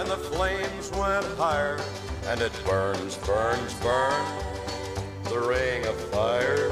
and the flames went higher. And it burns, burns, burns, the ring of fire,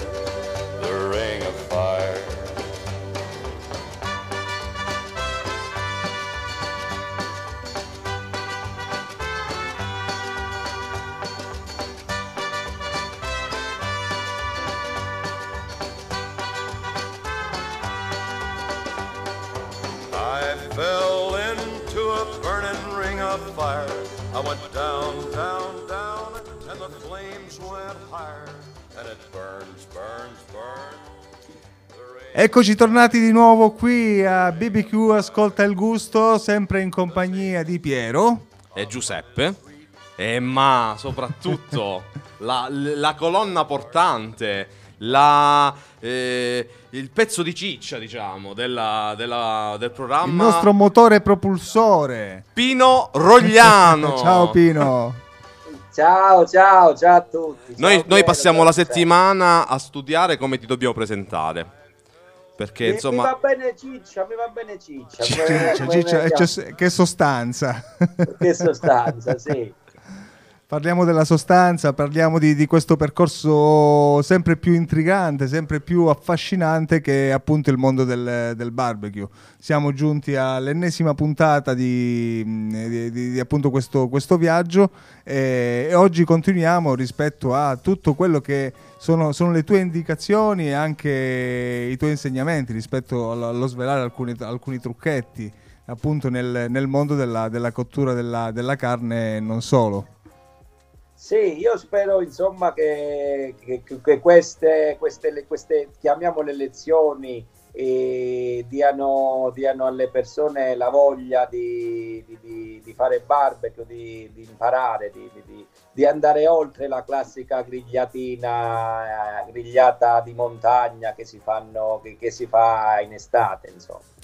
Eccoci tornati di nuovo qui a BBQ Ascolta il Gusto, sempre in compagnia di Piero. e Giuseppe, e ma soprattutto la, la colonna portante, la, eh, il pezzo di ciccia, diciamo, della- della- del programma. Il nostro motore propulsore. Pino Rogliano. Ciao Pino. Ciao, ciao, ciao a tutti. Noi, Ciao, noi Piero, passiamo ciao, la ciao. settimana a studiare come ti dobbiamo presentare. Perché Mi, mi insomma... va bene Ciccia, mi va bene Ciccia. Ciccia, ciccia, vediamo. c'è- che sostanza. Che sostanza, sì. Parliamo della sostanza, parliamo di, di questo percorso sempre più intrigante, sempre più affascinante che è appunto il mondo del, del barbecue. Siamo giunti all'ennesima puntata di, di- di- di appunto questo, questo viaggio eh, e oggi continuiamo rispetto a tutto quello che sono, sono le tue indicazioni e anche i tuoi insegnamenti rispetto allo, allo svelare alcuni, alcuni trucchetti appunto nel, nel mondo della, della cottura della, della carne e non solo. Sì, io spero insomma che, che- che queste, queste, queste, chiamiamole lezioni, eh, diano, diano alle persone la voglia di, di- di- fare barbecue, di, di imparare, di, andare oltre la classica grigliatina, eh, grigliata di montagna che si, fanno, che, che si fa in estate.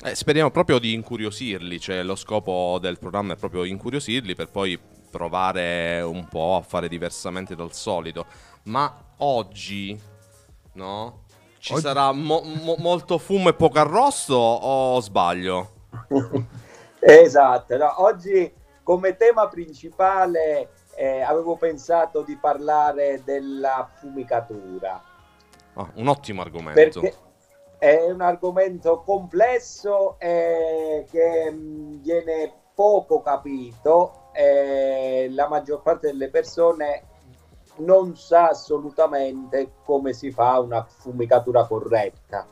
Eh, speriamo proprio di incuriosirli, cioè lo scopo del programma è proprio incuriosirli per poi provare un po' a fare diversamente dal solito. Ma oggi, no? Ci Oggi- sarà mo- mo- molto fumo e poco arrosto o sbaglio? Esatto, no, oggi come tema principale eh, avevo pensato di parlare della fumicatura, Ah, un ottimo argomento. perché è un argomento complesso e che mh, viene poco capito e la maggior parte delle persone non sa assolutamente come si fa una fumicatura corretta.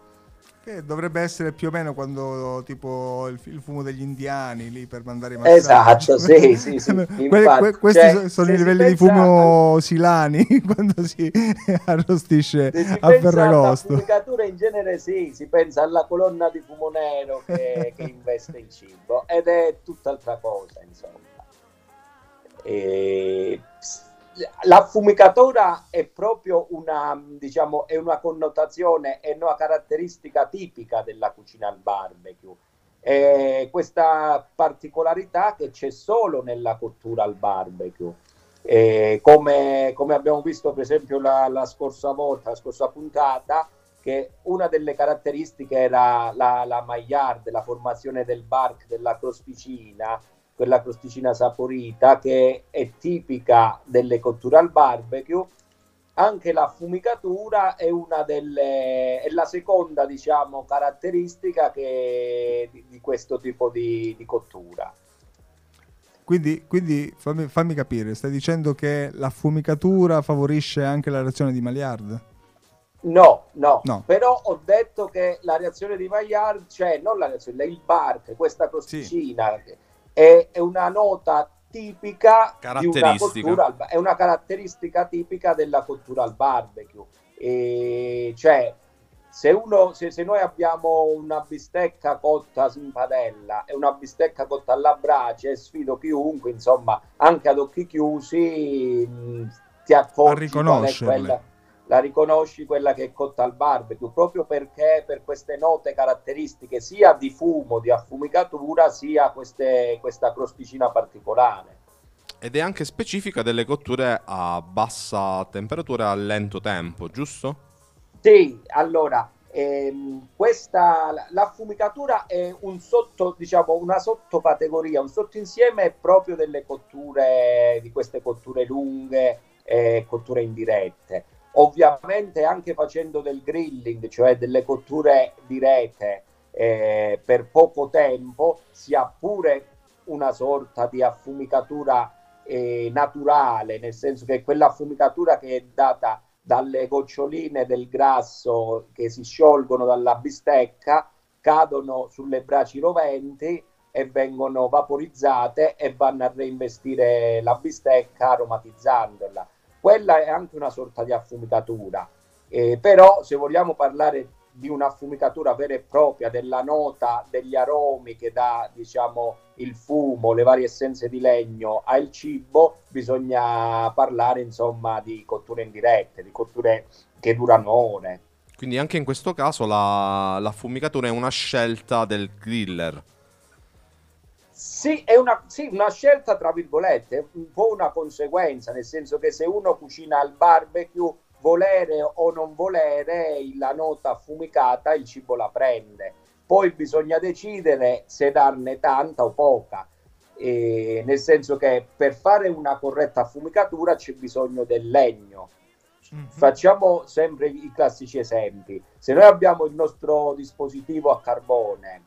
Che dovrebbe essere più o meno quando tipo il, il fumo degli indiani lì per mandare i massaggi. Esatto, sì, sì, sì, infatti, que- questi cioè, so- sono i livelli di fumo silani quando si arrostisce si a Ferragosto. fumicatura in genere sì, si pensa alla colonna di fumo nero che, che investe il cibo ed è tutt'altra cosa, insomma. E la fumicatura è proprio una, diciamo, è una connotazione e una caratteristica tipica della cucina al barbecue. E questa particolarità che c'è solo nella cottura al barbecue. E come, come abbiamo visto per esempio la, la scorsa volta, la scorsa puntata, che una delle caratteristiche era la, la maillard, la formazione del bark della crosticina, quella crosticina saporita che è tipica delle cotture al barbecue. Anche la fumicatura è una delle è la seconda, diciamo, caratteristica che, di, di questo tipo di, di cottura. Quindi, quindi fammi, fammi capire, stai dicendo che la fumicatura favorisce anche la reazione di Maillard? No, no, No. però ho detto che la reazione di Maillard, cioè non la reazione, il bark, questa crosticina, è, è una nota tipica di una cottura, al è una caratteristica tipica della cottura al barbecue. E cioè, se, uno, se, se, noi abbiamo una bistecca cotta in padella e una bistecca cotta alla brace, sfido chiunque, insomma, anche ad occhi chiusi, mh, ti accorgi qual è quella, la riconosci quella che è cotta al barbecue, proprio perché per queste note caratteristiche sia di fumo, di affumicatura, sia queste, questa crosticina particolare. Ed è anche specifica delle cotture a bassa temperatura a lento tempo, giusto? Sì, allora, ehm, questa, l'affumicatura è un sotto, diciamo, una sottocategoria, un sottoinsieme proprio delle cotture, di queste cotture lunghe e cotture indirette. Ovviamente anche facendo del grilling, cioè delle cotture dirette eh, per poco tempo, si ha pure una sorta di affumicatura eh, naturale, nel senso che quella affumicatura che è data dalle goccioline del grasso che si sciolgono dalla bistecca, cadono sulle braci roventi e vengono vaporizzate e vanno a reinvestire la bistecca aromatizzandola. Quella è anche una sorta di affumicatura, eh, però se vogliamo parlare di un'affumicatura vera e propria della nota degli aromi che dà diciamo il fumo, le varie essenze di legno al cibo, bisogna parlare insomma di cotture indirette, di cotture che durano ore. Quindi anche in questo caso la, l'affumicatura è una scelta del griller. Sì, è una, sì, una scelta tra virgolette, un po' una conseguenza, nel senso che se uno cucina al barbecue volere o non volere, la nota affumicata il cibo la prende. Poi bisogna decidere se darne tanta o poca. E nel senso che per fare una corretta affumicatura c'è bisogno del legno. Mm-hmm. Facciamo sempre i classici esempi. Se noi abbiamo il nostro dispositivo a carbone,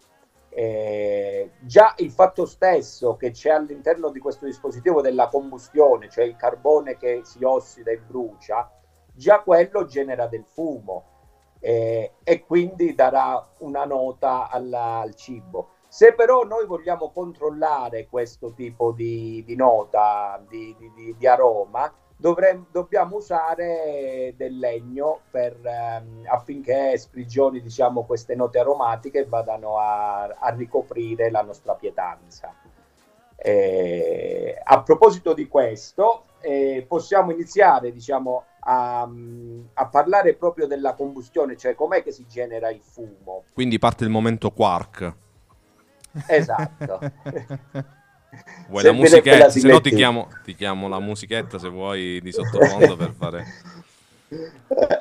eh, già il fatto stesso che c'è all'interno di questo dispositivo della combustione, cioè il carbone che si ossida e brucia, già quello genera del fumo eh, e quindi darà una nota alla, al cibo. Se però noi vogliamo controllare questo tipo di, di nota, di, di, di aroma, dovremmo, dobbiamo usare del legno per, ehm, affinché sprigioni diciamo, queste note aromatiche e vadano a, a ricoprire la nostra pietanza. Eh, a proposito di questo, eh, possiamo iniziare diciamo, a, a, parlare proprio della combustione, cioè com'è che si genera il fumo. Quindi parte il momento quark. Esatto. vuoi se la musichetta? Se no ti chiamo, ti chiamo, la musichetta se vuoi di sottofondo per fare...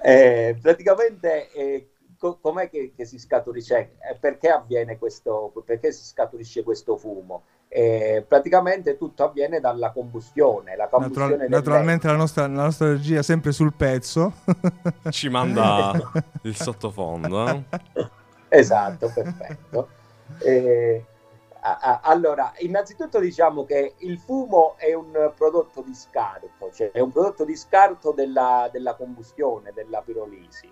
Eh, praticamente eh, co- com'è che, che, si scaturisce? Eh, perché avviene questo? Perché si scaturisce questo fumo? Eh, praticamente tutto avviene dalla combustione. La combustione Natural- naturalmente la nostra, la nostra, regia sempre sul pezzo ci manda il sottofondo. Eh? Esatto, perfetto. Eh, allora, innanzitutto diciamo che il fumo è un prodotto di scarto, cioè è un prodotto di scarto della, della combustione, della pirolisi.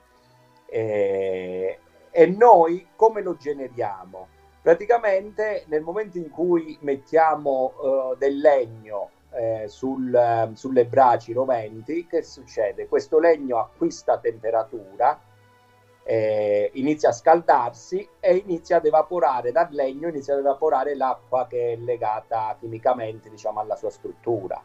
Eh, e noi come lo generiamo? Praticamente nel momento in cui mettiamo uh, del legno eh, sul, uh, sulle braci roventi, che succede? Questo legno acquista temperatura, eh, inizia a scaldarsi e inizia ad evaporare dal legno, inizia ad evaporare l'acqua che è legata chimicamente diciamo, alla sua struttura.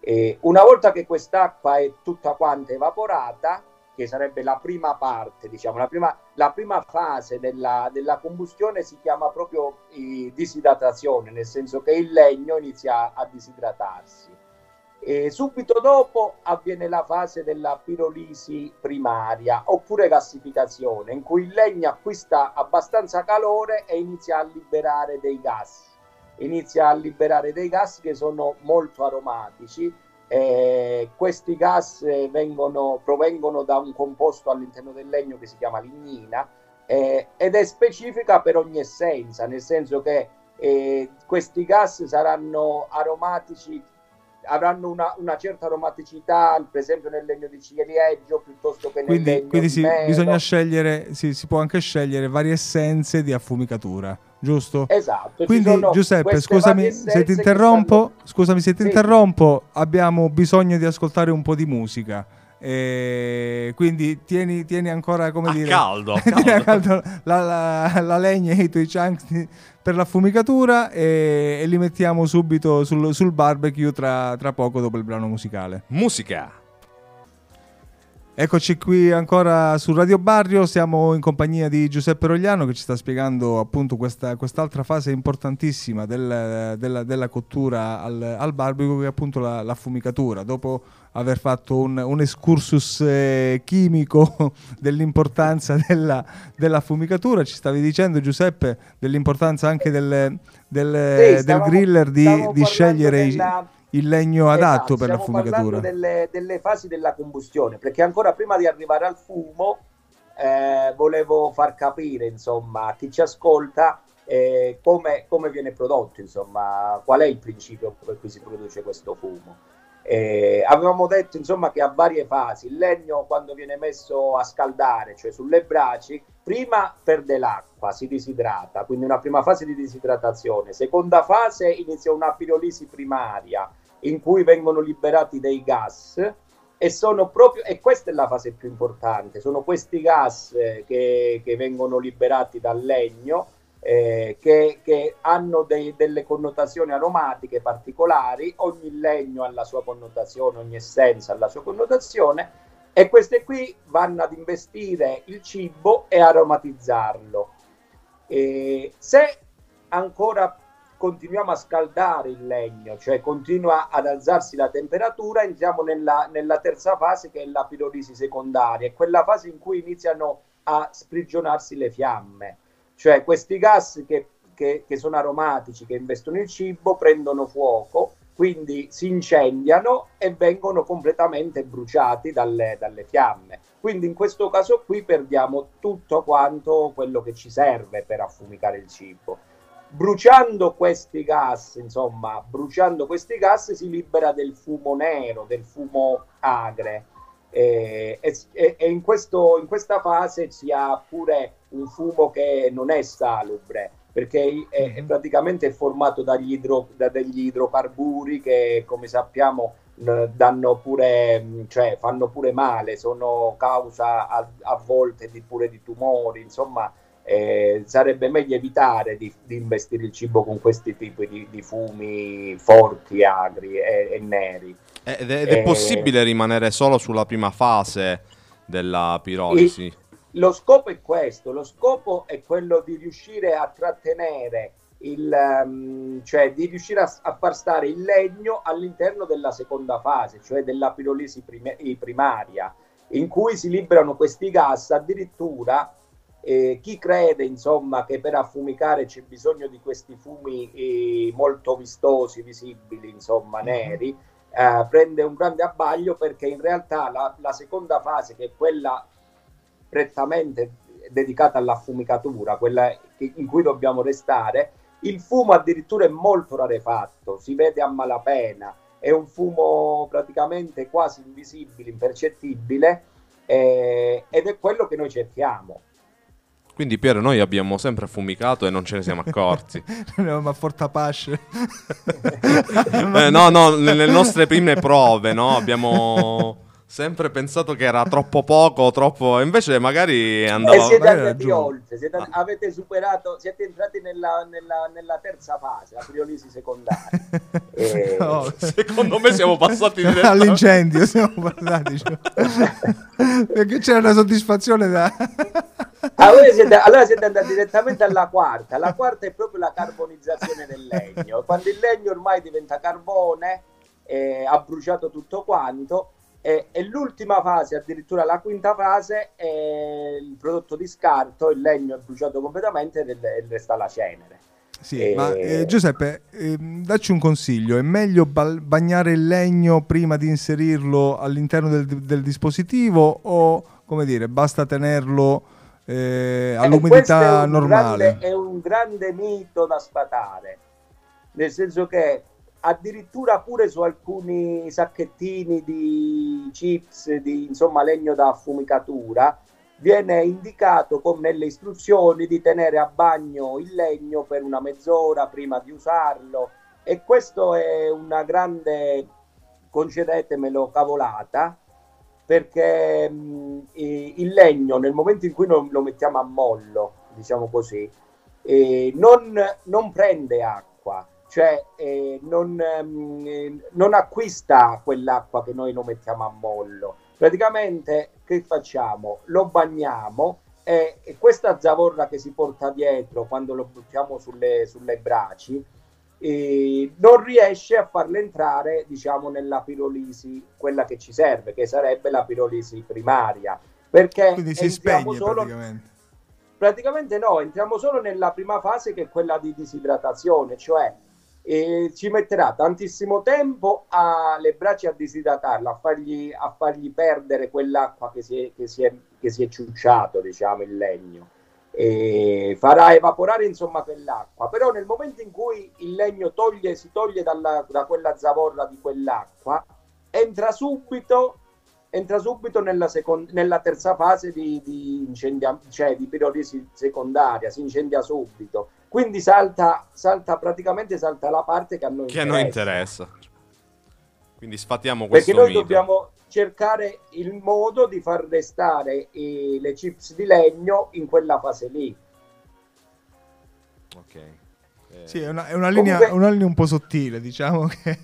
E una volta che quest'acqua è tutta quanta evaporata, che sarebbe la prima parte, diciamo, la prima, la prima fase della, della, combustione si chiama proprio disidratazione, nel senso che il legno inizia a disidratarsi. E subito dopo avviene la fase della pirolisi primaria oppure gassificazione, in cui il legno acquista abbastanza calore e inizia a liberare dei gas. Inizia a liberare dei gas che sono molto aromatici eh, questi gas eh, vengono, provengono da un composto all'interno del legno che si chiama lignina eh, ed è specifica per ogni essenza, nel senso che eh, questi gas saranno aromatici, avranno una, una, certa aromaticità, per esempio nel legno di ciliegio piuttosto che nel quindi, legno quindi di sì, bisogna scegliere, sì, si può anche scegliere varie essenze di affumicatura giusto? Esatto. Quindi Giuseppe, scusami se ti interrompo, stanno... scusami se ti sì. interrompo, abbiamo bisogno di ascoltare un po' di musica E quindi tieni, tieni ancora come a dire caldo, caldo. caldo la, la- la legna e i tuoi chunks per l'affumicatura e, e li mettiamo subito sul, sul barbecue tra, tra poco dopo il brano musicale. Musica. Eccoci qui ancora su Radio Barrio, siamo in compagnia di Giuseppe Rogliano che ci sta spiegando appunto questa, quest'altra fase importantissima del- della, della cottura al, al barbecue che è appunto la, l'affumicatura. Dopo aver fatto un, un excursus eh, chimico dell'importanza della, dell'affumicatura, ci stavi dicendo Giuseppe dell'importanza anche del, del- Sì, del stavamo- griller di, di scegliere i- della- il legno adatto Esatto, per stiamo l'affumicatura. parlando delle, delle fasi della combustione, perché ancora prima di arrivare al fumo eh, volevo far capire insomma, a chi ci ascolta eh, come, come viene prodotto, insomma, qual è il principio per cui si produce questo fumo. Eh, avevamo detto insomma che ha varie fasi. Il legno quando viene messo a scaldare, cioè sulle braci, prima perde l'acqua, si disidrata, quindi una prima fase di disidratazione. Seconda fase inizia una pirolisi primaria in cui vengono liberati dei gas e sono proprio e questa è la fase più importante, sono questi gas eh, che, che vengono liberati dal legno eh, che, che hanno dei- delle connotazioni aromatiche particolari, ogni legno ha la sua connotazione, ogni essenza ha la sua connotazione e queste qui vanno ad investire il cibo e aromatizzarlo. E se ancora continuiamo a scaldare il legno, cioè continua ad alzarsi la temperatura, entriamo nella, nella terza fase che è la pirolisi secondaria, quella fase in cui iniziano a sprigionarsi le fiamme, cioè questi gas che, che- che sono aromatici, che investono il cibo, prendono fuoco, quindi si incendiano e vengono completamente bruciati dalle, dalle fiamme. Quindi in questo caso qui perdiamo tutto quanto quello che ci serve per affumicare il cibo bruciando questi gas, insomma, bruciando questi gas si libera del fumo nero, del fumo agre. E, e- e in, questo- in questa fase si ha pure un fumo che non è salubre, perché è, è praticamente formato dagli idro- da degli idrocarburi che, come sappiamo, danno pure, mh, cioè fanno pure male, sono causa a, a volte di, pure di tumori, insomma, eh, sarebbe meglio evitare di, di investire il cibo con questi tipi di, di fumi forti, agri e, e neri. Ed è, ed è Eh, possibile rimanere solo sulla prima fase della pirolisi? Lo scopo è questo, lo scopo è quello di riuscire a trattenere il, ehm, cioè di riuscire a, a far stare il legno all'interno della seconda fase, cioè della pirolisi prime- primaria, in cui si liberano questi gas addirittura eh, chi crede insomma che per affumicare c'è bisogno di questi fumi eh, molto vistosi, visibili, insomma neri, eh, prende un grande abbaglio perché in realtà la, la seconda fase, che è quella prettamente dedicata all'affumicatura, quella che- in cui dobbiamo restare, il fumo addirittura è molto rarefatto, si vede a malapena, è un fumo praticamente quasi invisibile, impercettibile eh, ed è quello che noi cerchiamo. Quindi Piero, noi abbiamo sempre affumicato e non ce ne siamo accorti. No, ma Fortapasce. Eh, no, no, nelle nostre prime prove, no? Abbiamo sempre pensato che era troppo poco, troppo... Invece magari E andava... siete magari andati oltre, siete- avete superato, siete entrati nella, nella- nella terza fase, la priolisi secondaria. Eh, No. Secondo me siamo passati direttamente... All'incendio siamo passati. cioè. Perché c'era una soddisfazione da... Ah, voi siete- allora siete andati direttamente alla quarta. La quarta è proprio la carbonizzazione del legno. Quando il legno ormai diventa carbone, eh, ha bruciato tutto quanto. E, e l'ultima fase, addirittura la quinta fase, è il prodotto di scarto. Il legno è bruciato completamente e e resta la cenere. Sì, Eh, ma eh, Giuseppe, ehm, dacci un consiglio. È meglio bal- bagnare il legno prima di inserirlo all'interno del, del dispositivo o, come dire, basta tenerlo eh, Eh, all'umidità è un normale? grande- è un grande mito da sfatare, nel senso che addirittura pure su alcuni sacchettini di chips, di insomma legno da affumicatura, viene indicato come nelle istruzioni di tenere a bagno il legno per una mezz'ora prima di usarlo e questo è una grande, concedetemelo, cavolata perché mh, il legno nel momento in cui lo, lo mettiamo a mollo, diciamo così, eh, non, non, prende acqua, cioè eh, non, mh, non acquista quell'acqua che noi lo mettiamo a mollo. Praticamente che facciamo? Lo bagniamo e, e questa zavorra che si porta dietro quando lo buttiamo sulle, sulle braci eh, non riesce a farle entrare diciamo nella pirolisi quella che ci serve che sarebbe la pirolisi primaria. Perché quindi si spegne solo, praticamente. Praticamente no entriamo solo nella prima fase che è quella di disidratazione cioè eh, ci metterà tantissimo tempo alle braccia a disidratarla a fargli, a fargli perdere quell'acqua che si è, che si è, che si è ciucciato diciamo il legno e farà evaporare insomma quell'acqua però nel momento in cui il legno toglie, si toglie dalla, da quella zavorra di quell'acqua entra subito entra subito nella, second- nella terza fase di, di, incendia- cioè di pirolisi secondaria si incendia subito quindi salta, salta praticamente salta la parte che a noi che interessa. a noi interessa quindi sfatiamo questo perché noi mito. dobbiamo cercare il modo di far restare i, le chips di legno in quella fase lì. Ok. Eh, Sì, è una, è una linea, Comunque- una linea un po' sottile, diciamo che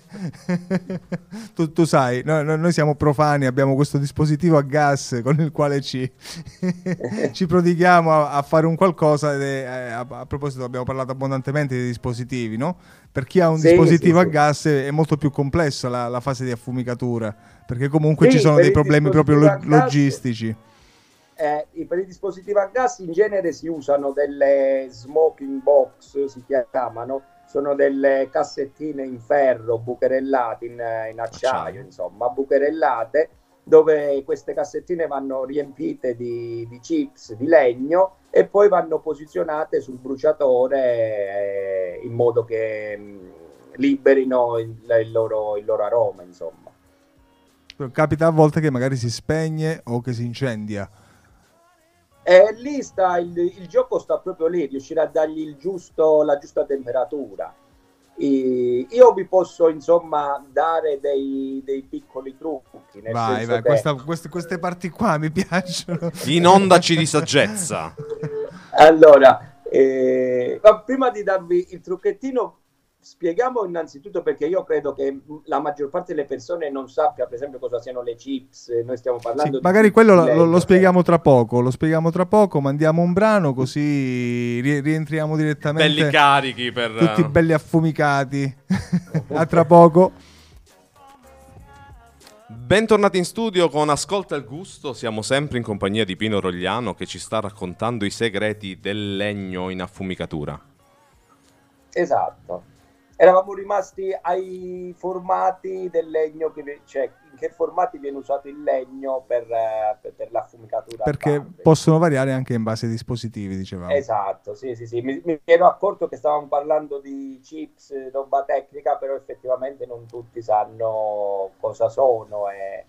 tu, tu sai, no- no- noi siamo profani, abbiamo questo dispositivo a gas con il quale ci, ci prodighiamo a, a fare un qualcosa. ed è- eh, a, a proposito, abbiamo parlato abbondantemente dei dispositivi, no? Per chi ha un Sì, dispositivo sì, a gas è, molto più complessa la, la fase di affumicatura, perché comunque Sì, ci sono dei problemi proprio lo- logistici. Eh, i- per i dispositivi a gas in genere si usano delle smoking box, si chiamano, sono delle cassettine in ferro bucherellate in, in acciaio, Acciaio. insomma, bucherellate, dove queste cassettine vanno riempite di, di chips di legno e poi vanno posizionate sul bruciatore eh, in modo che mh, liberino il, il loro, il loro aroma, insomma. Capita a volte che magari si spegne o che si incendia. E lì sta il, il gioco sta proprio lì, riuscire a dargli il giusto, la giusta temperatura. E io vi posso insomma dare dei, dei piccoli trucchi. Nel Vai, senso vai, che- questa- queste, queste parti qua mi piacciono. Inondaci di saggezza. Allora, eh, ma prima di darvi il trucchettino, spieghiamo innanzitutto perché io credo che la maggior parte delle persone non sappia, per esempio, cosa siano le chips. Noi stiamo parlando Sì, di magari quello lo, lo eh. spieghiamo tra poco, lo spieghiamo tra poco, mandiamo un brano così ri- rientriamo Belli direttamente carichi per... tutti belli affumicati. A tra poco. Bentornati in studio con Ascolta il Gusto, siamo sempre in compagnia di Pino Rogliano che ci sta raccontando i segreti del legno in affumicatura. Esatto. Eravamo rimasti ai formati del legno, che, cioè in che formati viene usato il legno per, per- per l'affumicatura. Perché possono variare anche in base ai dispositivi, dicevamo. Esatto, sì, sì, sì. Mi, mi ero accorto che stavamo parlando di chips, roba tecnica, però effettivamente non tutti sanno cosa sono e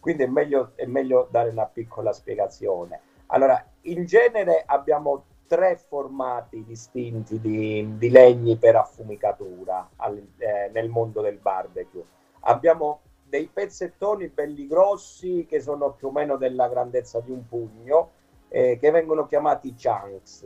quindi è meglio, è meglio dare una piccola spiegazione. Allora, in genere abbiamo tre formati distinti di, di legni per affumicatura al- eh, nel mondo del barbecue. Abbiamo dei pezzettoni belli grossi che sono più o meno della grandezza di un pugno, eh, che vengono chiamati chunks.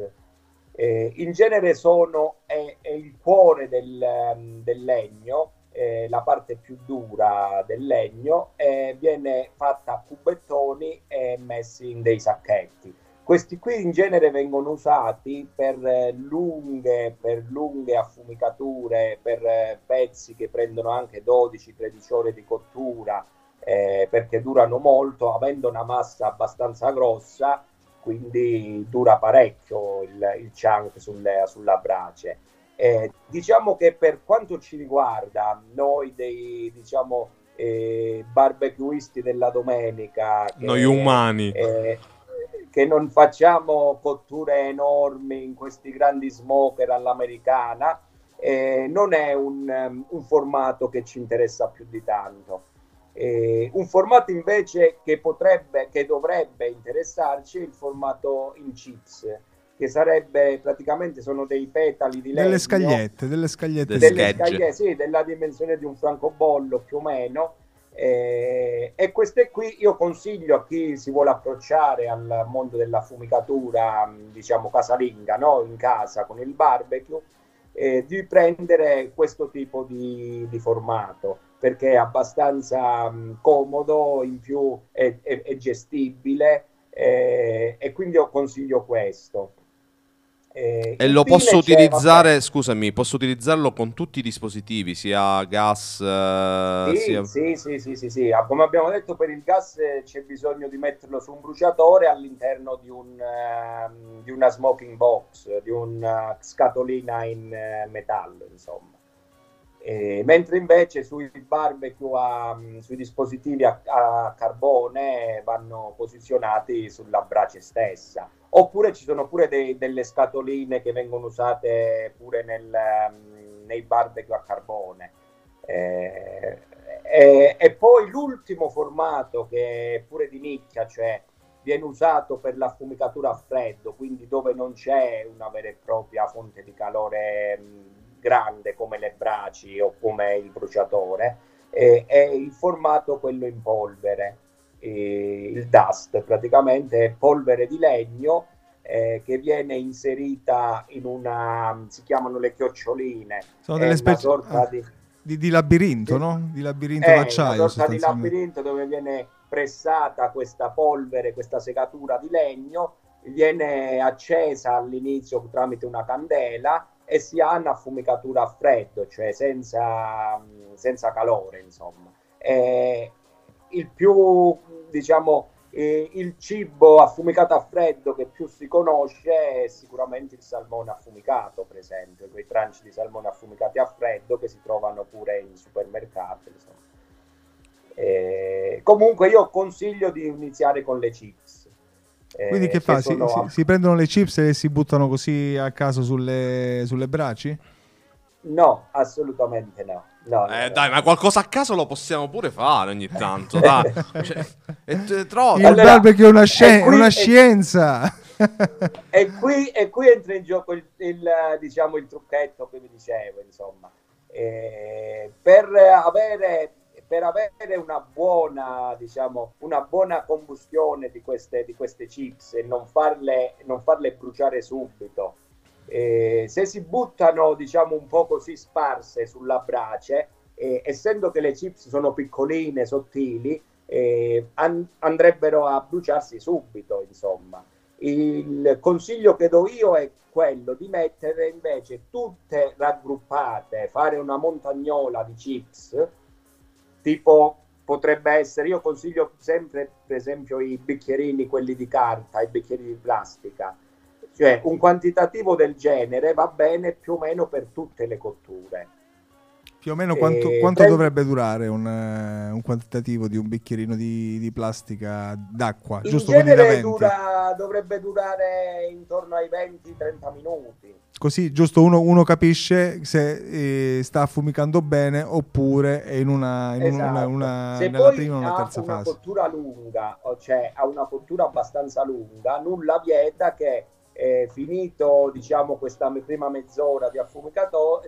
Eh, in genere sono è, è il cuore del, ehm, del legno, eh, la parte più dura del legno, e viene fatta a cubettoni e messi in dei sacchetti. Questi qui in genere vengono usati per eh, lunghe, per lunghe affumicature, per eh, pezzi che prendono anche 12-13 ore di cottura, eh, perché durano molto, avendo una massa abbastanza grossa, quindi dura parecchio il, il chunk sulle- sulla brace. Eh, diciamo che per quanto ci riguarda, noi dei diciamo, eh, barbecuisti della domenica, che- Noi umani. eh, che non facciamo cotture enormi in questi grandi smoker all'americana, eh, non è un, um, un formato che ci interessa più di tanto. Eh, un formato invece che potrebbe, che dovrebbe interessarci è il formato in chips, che sarebbe praticamente sono dei petali di legno Delle scagliette, delle scagliette. Delle delle schegge. scaglie, sì, della dimensione di un francobollo più o meno, Eh, e queste qui io consiglio a chi si vuole approcciare al mondo della fumicatura, diciamo casalinga, no? in casa con il barbecue, eh, di prendere questo tipo di, di, formato perché è abbastanza mh, comodo, in più è, è, è gestibile eh, e quindi io consiglio questo. Eh, e lo posso utilizzare, vabbè. scusami, posso utilizzarlo con tutti i dispositivi, sia gas, eh, sì, sia... Sì, sì, sì, sì, sì, ah, come abbiamo detto per il gas eh, c'è bisogno di metterlo su un bruciatore all'interno di, un, uh, di una smoking box, di una scatolina in uh, metallo, insomma. Eh, mentre invece sui barbecue, a, sui dispositivi a, a, carbone vanno posizionati sulla brace stessa. Oppure ci sono pure dei, delle scatoline che vengono usate pure nel, nei barbecue a carbone. Eh, e, e, poi l'ultimo formato che è pure di nicchia, cioè viene usato per l'affumicatura a freddo, quindi dove non c'è una vera e propria fonte di calore grande come le braci o come il bruciatore, eh, è il formato quello in polvere, eh, il dust praticamente è polvere di legno eh, che viene inserita in una, si chiamano le chioccioline, sono delle specie ah, di, di, di, labirinto, di, no? Di labirinto d'acciaio. Una sorta di labirinto dove viene pressata questa polvere, questa segatura di legno, viene accesa all'inizio tramite una candela e si ha una affumicatura a freddo, cioè senza, senza calore, insomma. E il più, diciamo, eh, il cibo affumicato a freddo che più si conosce è sicuramente il salmone affumicato, per esempio, quei tranci di salmone affumicati a freddo che si trovano pure in supermercati. Eh, comunque io consiglio di iniziare con le chips quindi eh, che fa? Che si, si, si, prendono le chips e si buttano così a caso sulle, sulle braci? No, assolutamente no. No, eh, no dai, no. ma qualcosa a caso lo possiamo pure fare ogni tanto, dai. cioè, è, è troppo. Il allora, barbecue è una, scien- è qui, una scienza. e, qui, e qui entra in gioco il, il, diciamo, il trucchetto che vi dicevo, insomma. Eh, per avere per avere una buona, diciamo, una buona combustione di queste, di queste chips e non farle, non farle bruciare subito, eh, se si buttano diciamo un po' così sparse sulla brace, eh, essendo che le chips sono piccoline, sottili, eh, an- andrebbero a bruciarsi subito, insomma. Il consiglio che do io è quello di mettere invece tutte raggruppate, fare una montagnola di chips tipo potrebbe essere, io consiglio sempre per esempio i bicchierini, quelli di carta, i bicchierini di plastica, cioè un quantitativo del genere va bene più o meno per tutte le cotture. Più o meno quanto, eh, quanto per... dovrebbe durare un, uh, un, quantitativo di un bicchierino di, di plastica d'acqua? In giusto genere dura, dovrebbe durare intorno ai 20-30 minuti. Così giusto uno, uno capisce se eh, sta affumicando bene oppure è in una, in esatto. una, una se nella prima o una terza fase. Se una cottura lunga, cioè ha una cottura abbastanza lunga, nulla vieta che eh, finito diciamo questa prima mezz'ora di,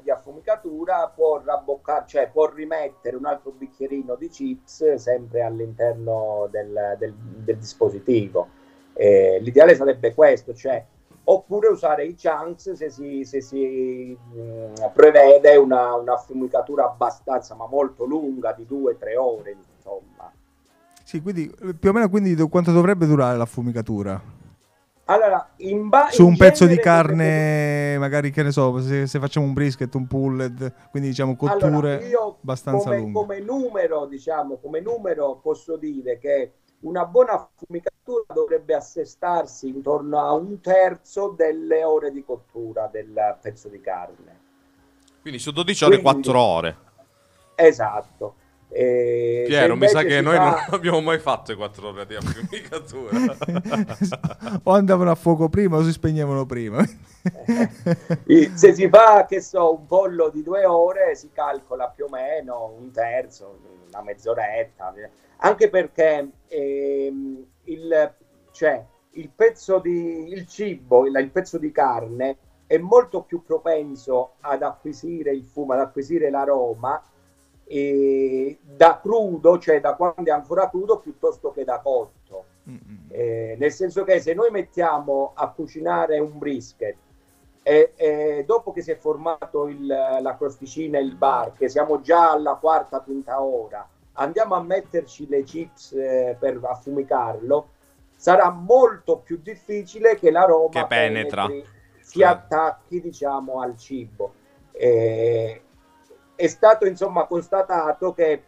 di affumicatura può rabboccare, cioè può rimettere un altro bicchierino di chips sempre all'interno del, del, del dispositivo. Eh, l'ideale sarebbe questo, cioè oppure usare i chunks se si, se si mh, mm, prevede una, una affumicatura abbastanza ma molto lunga di 2-3 ore insomma. Sì, quindi più o meno quindi quanto dovrebbe durare l'affumicatura? Allora, ba- su un pezzo di carne, magari che ne so, se, se, facciamo un brisket, un pulled, quindi diciamo cotture allora, abbastanza come, lunghe. Come numero, diciamo, come numero posso dire che una buona affumicatura dovrebbe assestarsi intorno a un terzo delle ore di cottura del pezzo di carne. Quindi su 12 ore, Quindi, 4 ore. Esatto. E Piero, mi sa che noi fa... non abbiamo mai fatto 4 ore di affumicatura. o andavano a fuoco prima o si spegnevano prima. se si fa, che so, un pollo di due ore, si calcola più o meno un terzo, una mezz'oretta, anche perché ehm, il, cioè, il pezzo di il cibo, il, il pezzo di carne è molto più propenso ad acquisire il fumo, ad acquisire l'aroma da crudo, cioè da quando è ancora crudo, piuttosto che da cotto. Eh, nel senso che se noi mettiamo a cucinare un brisket e, e dopo che si è formato il, la crosticina e il bar, che siamo già alla quarta, quinta ora, andiamo a metterci le chips eh, per affumicarlo, sarà molto più difficile che l'aroma che penetra. si certo. attacchi diciamo al cibo. Eh, è stato insomma constatato che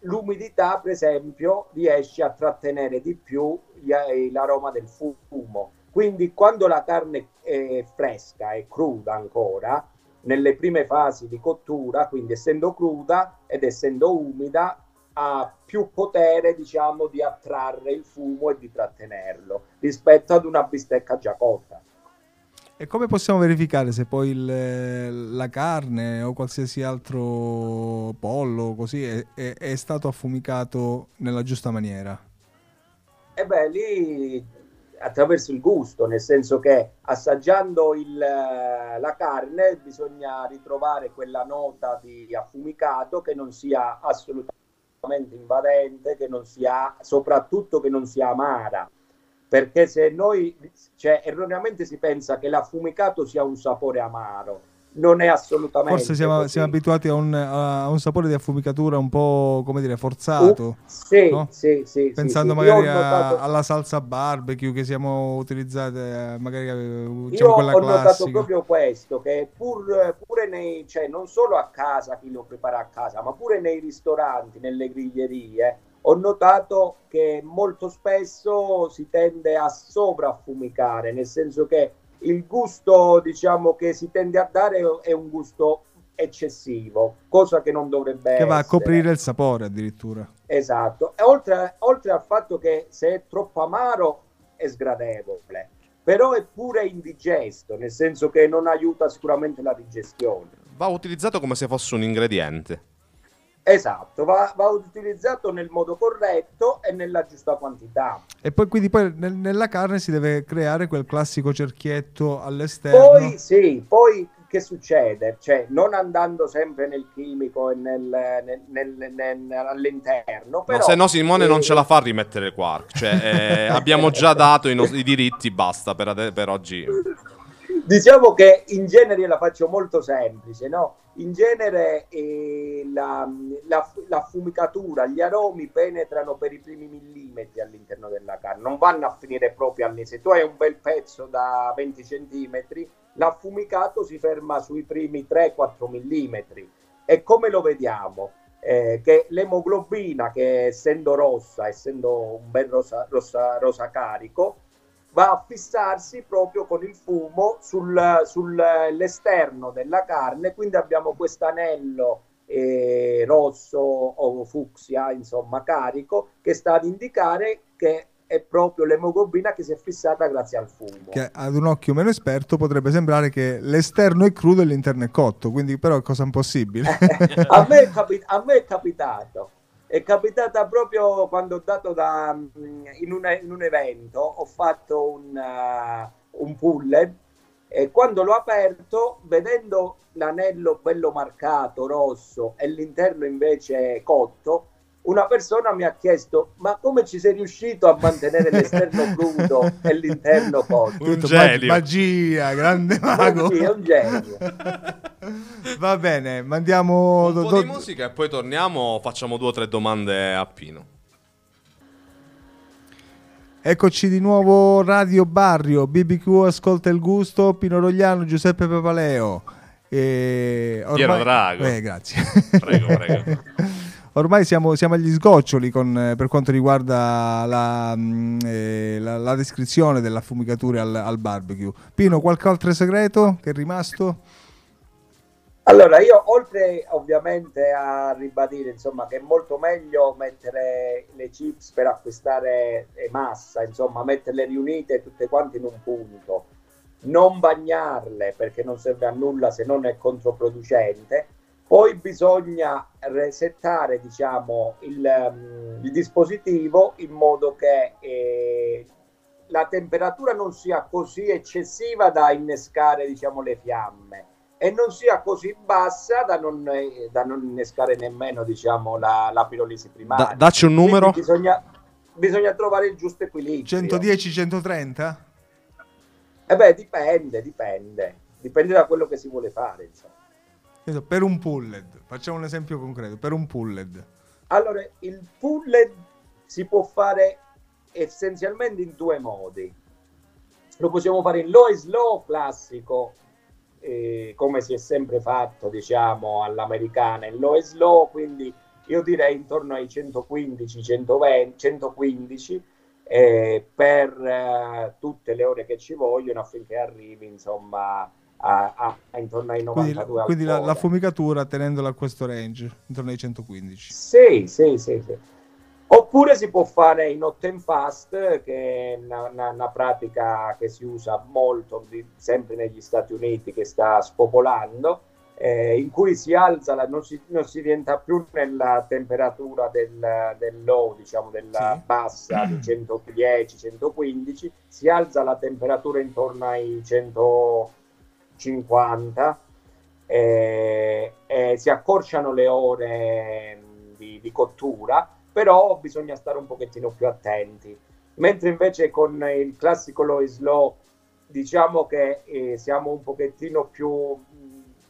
l'umidità, per esempio, riesce a trattenere di più eh, l'aroma del fumo. Quindi quando la carne è fresca e cruda ancora, nelle prime fasi di cottura, quindi essendo cruda ed essendo umida, ha più potere, diciamo, di attrarre il fumo e di trattenerlo rispetto ad una bistecca già cotta. E come possiamo verificare se poi il, la carne o qualsiasi altro pollo così è, è, è, stato affumicato nella giusta maniera? E beh, lì attraverso il gusto, nel senso che assaggiando il, la carne bisogna ritrovare quella nota di affumicato che non sia assolutamente invadente, che non sia, soprattutto che non sia amara perché se noi, cioè, erroneamente si pensa che l'affumicato sia un sapore amaro, non è assolutamente forse siamo, siamo abituati a un, a un, sapore di affumicatura un po' come dire forzato uh, sì, no? sì, sì, pensando sì, magari notato... alla salsa barbecue che siamo utilizzate eh, magari eh, diciamo, io ho classica. notato proprio questo che pur, pure nei cioè non solo a casa chi lo prepara a casa ma pure nei ristoranti nelle griglierie ho notato che molto spesso si tende a sovraffumicare, nel senso che il gusto, diciamo, che si tende a dare è un gusto eccessivo, cosa che non dovrebbe essere. Che va a coprire il sapore addirittura. Esatto, e oltre, oltre al fatto che se è troppo amaro è sgradevole, però è pure indigesto, nel senso che non aiuta sicuramente la digestione. Va utilizzato come se fosse un ingrediente. Esatto, va, va, utilizzato nel modo corretto e nella giusta quantità. E poi quindi poi nel, nella carne si deve creare quel classico cerchietto all'esterno. Poi sì, poi che succede? Cioè, non andando sempre nel chimico e nel, nel, nel, all'interno. Però, no, se no Simone eh, non ce la fa a rimettere il quark. Cioè, eh, abbiamo già dato i, nostri, i diritti, basta per, per oggi. Diciamo che in genere la faccio molto semplice, no? In genere eh, la, la, la, fumicatura, gli aromi penetrano per i primi millimetri all'interno della carne, non vanno a finire proprio lì. Se tu hai un bel pezzo da 20 centimetri, l'affumicato si ferma sui primi 3-4 millimetri. E come lo vediamo? Eh, che l'emoglobina, che essendo rossa, essendo un bel rosa, rosa, rosa carico, va a fissarsi proprio con il fumo sul, sull'esterno della carne, quindi abbiamo questo anello eh, rosso o fucsia, insomma carico, che sta ad indicare che è proprio l'emoglobina che si è fissata grazie al fumo. Che ad un occhio meno esperto potrebbe sembrare che l'esterno è crudo e l'interno è cotto, quindi però è cosa impossibile. a, me capi- a me è capitato è capitata proprio quando ho dato da, mm, in, una, in un evento, ho fatto un, uh, un puller e quando l'ho aperto, vedendo l'anello bello marcato, rosso, e l'interno invece cotto, una persona mi ha chiesto ma come ci sei riuscito a mantenere l'esterno crudo e l'interno cotto? Un genio. Magia, grande mago. Sì, è un genio. Va bene, mandiamo... Un do, po' do... di musica e poi torniamo, facciamo due o tre domande a Pino. Eccoci di nuovo Radio Barrio, BBQ Ascolta il Gusto, Pino Rogliano, Giuseppe Papaleo. E ormai... Piero Drago. Eh, grazie. Prego, prego. Ormai siamo, siamo, agli sgoccioli con, eh, per quanto riguarda la, mm, eh, la, la descrizione dell'affumicatura al, al, barbecue. Pino, qualche altro segreto che è rimasto? Allora, io oltre ovviamente a ribadire insomma, che è molto meglio mettere le chips per acquistare massa, insomma, metterle riunite tutte quante in un punto, non bagnarle perché non serve a nulla se non è controproducente poi bisogna resettare diciamo, il, um, il dispositivo in modo che eh, la temperatura non sia così eccessiva da innescare diciamo, le fiamme e non sia così bassa da non, eh, da non innescare nemmeno diciamo, la, la pirolisi primaria. Da- dacci un numero. Bisogna, bisogna trovare il giusto equilibrio. 110-130? Eh beh, dipende, dipende. Dipende da quello che si vuole fare. Insomma. Chiedo, Per un pulled, facciamo un esempio concreto, per un pulled. Allora, il pulled si può fare essenzialmente in due modi. Lo possiamo fare in low e slow classico, eh, come si è sempre fatto, diciamo, all'americana, in low e slow, quindi io direi intorno ai 115, 120, 115 eh, per eh, tutte le ore che ci vogliono affinché arrivi, insomma, a, a- a intorno ai Quindi, 92 quindi la, ancora. la fumicatura tenendola a questo range, intorno ai 115. Sì, sì, sì, sì. Oppure si può fare in hot and fast, che è una, una- una pratica che si usa molto, di- sempre negli Stati Uniti, che sta spopolando, eh, in cui si alza, la- non, si, non si rientra più nella temperatura del, del low, diciamo della Sì. bassa di 110-115, si alza la temperatura intorno ai 150 eh, eh, si accorciano le ore mh, di, di cottura, però bisogna stare un pochettino più attenti. Mentre invece con il classico low e slow diciamo che eh, siamo un pochettino più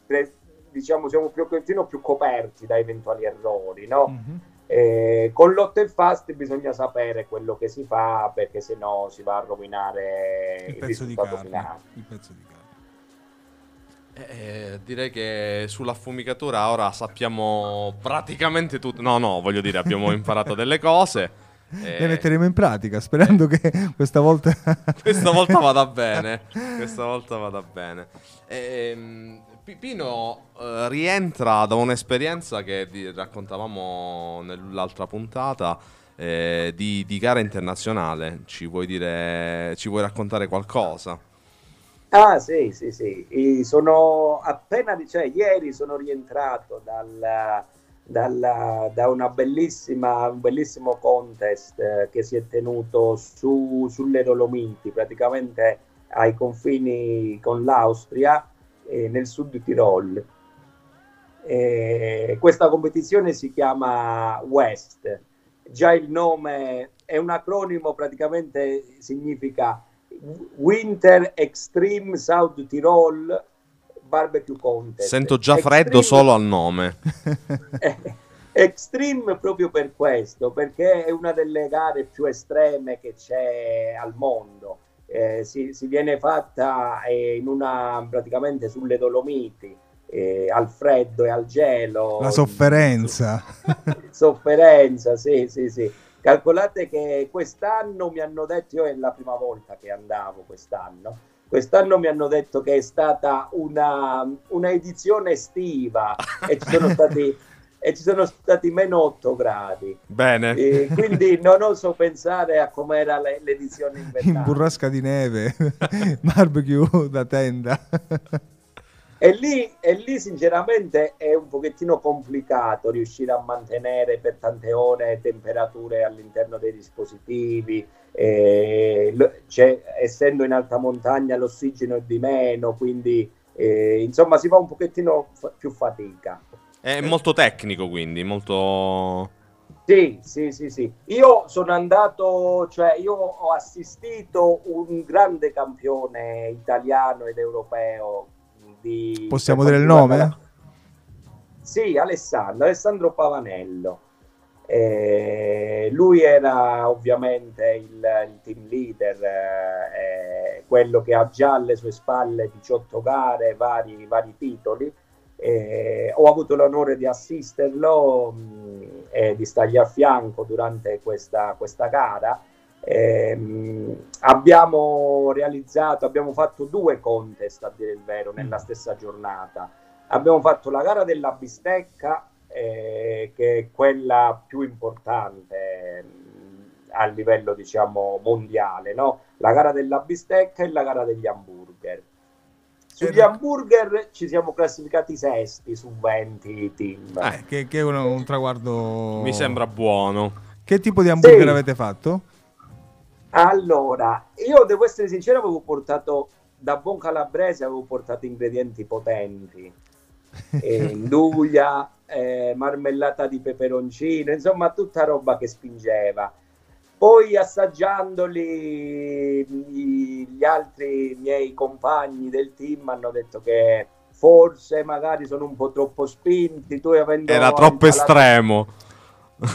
pre- diciamo siamo più, un pochettino più coperti da eventuali errori, no? Mhm. Eh, con l'hot and fast bisogna sapere quello che si fa perché sennò si va a rovinare Il il, pezzo di risultato carne. finale. Il pezzo di carne. Eh, direi che sulla fumicatura ora sappiamo praticamente tutto. No, no, voglio dire, abbiamo imparato delle cose. Eh, Le metteremo in pratica, sperando che questa volta... Questa volta vada bene. Questa volta vada bene. Ehm, Pi- Pino eh, rientra da un'esperienza che raccontavamo nell'altra puntata eh, di, di gara internazionale. Ci vuoi dire, ci vuoi raccontare qualcosa? Ah sì, sì, sì, E sono appena, cioè ieri sono rientrato dal, dalla- da una bellissima, un bellissimo contest eh, che si è tenuto su, sulle Dolomiti, praticamente ai confini con l'Austria, eh, nel sud di Tirol. Eh, questa competizione si chiama West, già il nome è un acronimo, praticamente significa Winter Extreme South Tirol Barbecue Contest. Sento già freddo Extreme- solo al nome. Extreme proprio per questo, perché è una delle gare più estreme che c'è al mondo. Eh, si, si viene fatta eh, in una praticamente sulle Dolomiti, eh, al freddo e al gelo. La sofferenza. Sofferenza, sì, sì, sì. Calcolate che quest'anno mi hanno detto, io è la prima volta che andavo quest'anno, quest'anno mi hanno detto che è stata una, una edizione estiva e ci sono stati, e ci sono stati meno 8 gradi. Bene. E quindi non oso pensare a com'era le- l'edizione in invernale. burrasca di neve, barbecue da tenda. E lì, e lì sinceramente è un pochettino complicato riuscire a mantenere per tante ore temperature all'interno dei dispositivi, eh, c'è- essendo in alta montagna l'ossigeno è di meno, quindi eh, insomma si fa un pochettino fa- più fatica. È molto tecnico, quindi, molto... Sì, sì, sì, sì. Io sono andato, cioè io ho assistito un grande campione italiano ed europeo di... Possiamo dire il nome? riguarda- Sì, Alessandro, Alessandro Pavanello. Eh, lui era ovviamente il, il team leader, eh, quello che ha già alle sue spalle 18 gare, vari, vari titoli. Eh, ho avuto l'onore di assisterlo mh, e di stargli a fianco durante questa, questa gara. Ehm, abbiamo realizzato, abbiamo fatto due contest a dire il vero nella stessa giornata. Abbiamo fatto la gara della bistecca, eh, che è quella più importante mh, a livello diciamo mondiale, no? La gara della bistecca e la gara degli hamburger. Sugli Eh, hamburger ci siamo classificati sesti su 20 team. Eh, che, che è un, un traguardo... Mi sembra buono. Che tipo di hamburger Sì. avete fatto? Allora, io devo essere sincero, avevo portato da buon calabrese avevo portato ingredienti potenti, eh, induglia, eh, marmellata di peperoncino, insomma tutta roba che spingeva. Poi assaggiandoli gli altri miei compagni del team hanno detto che forse magari sono un po' troppo spinti, tu avendo Era troppo impalato- estremo.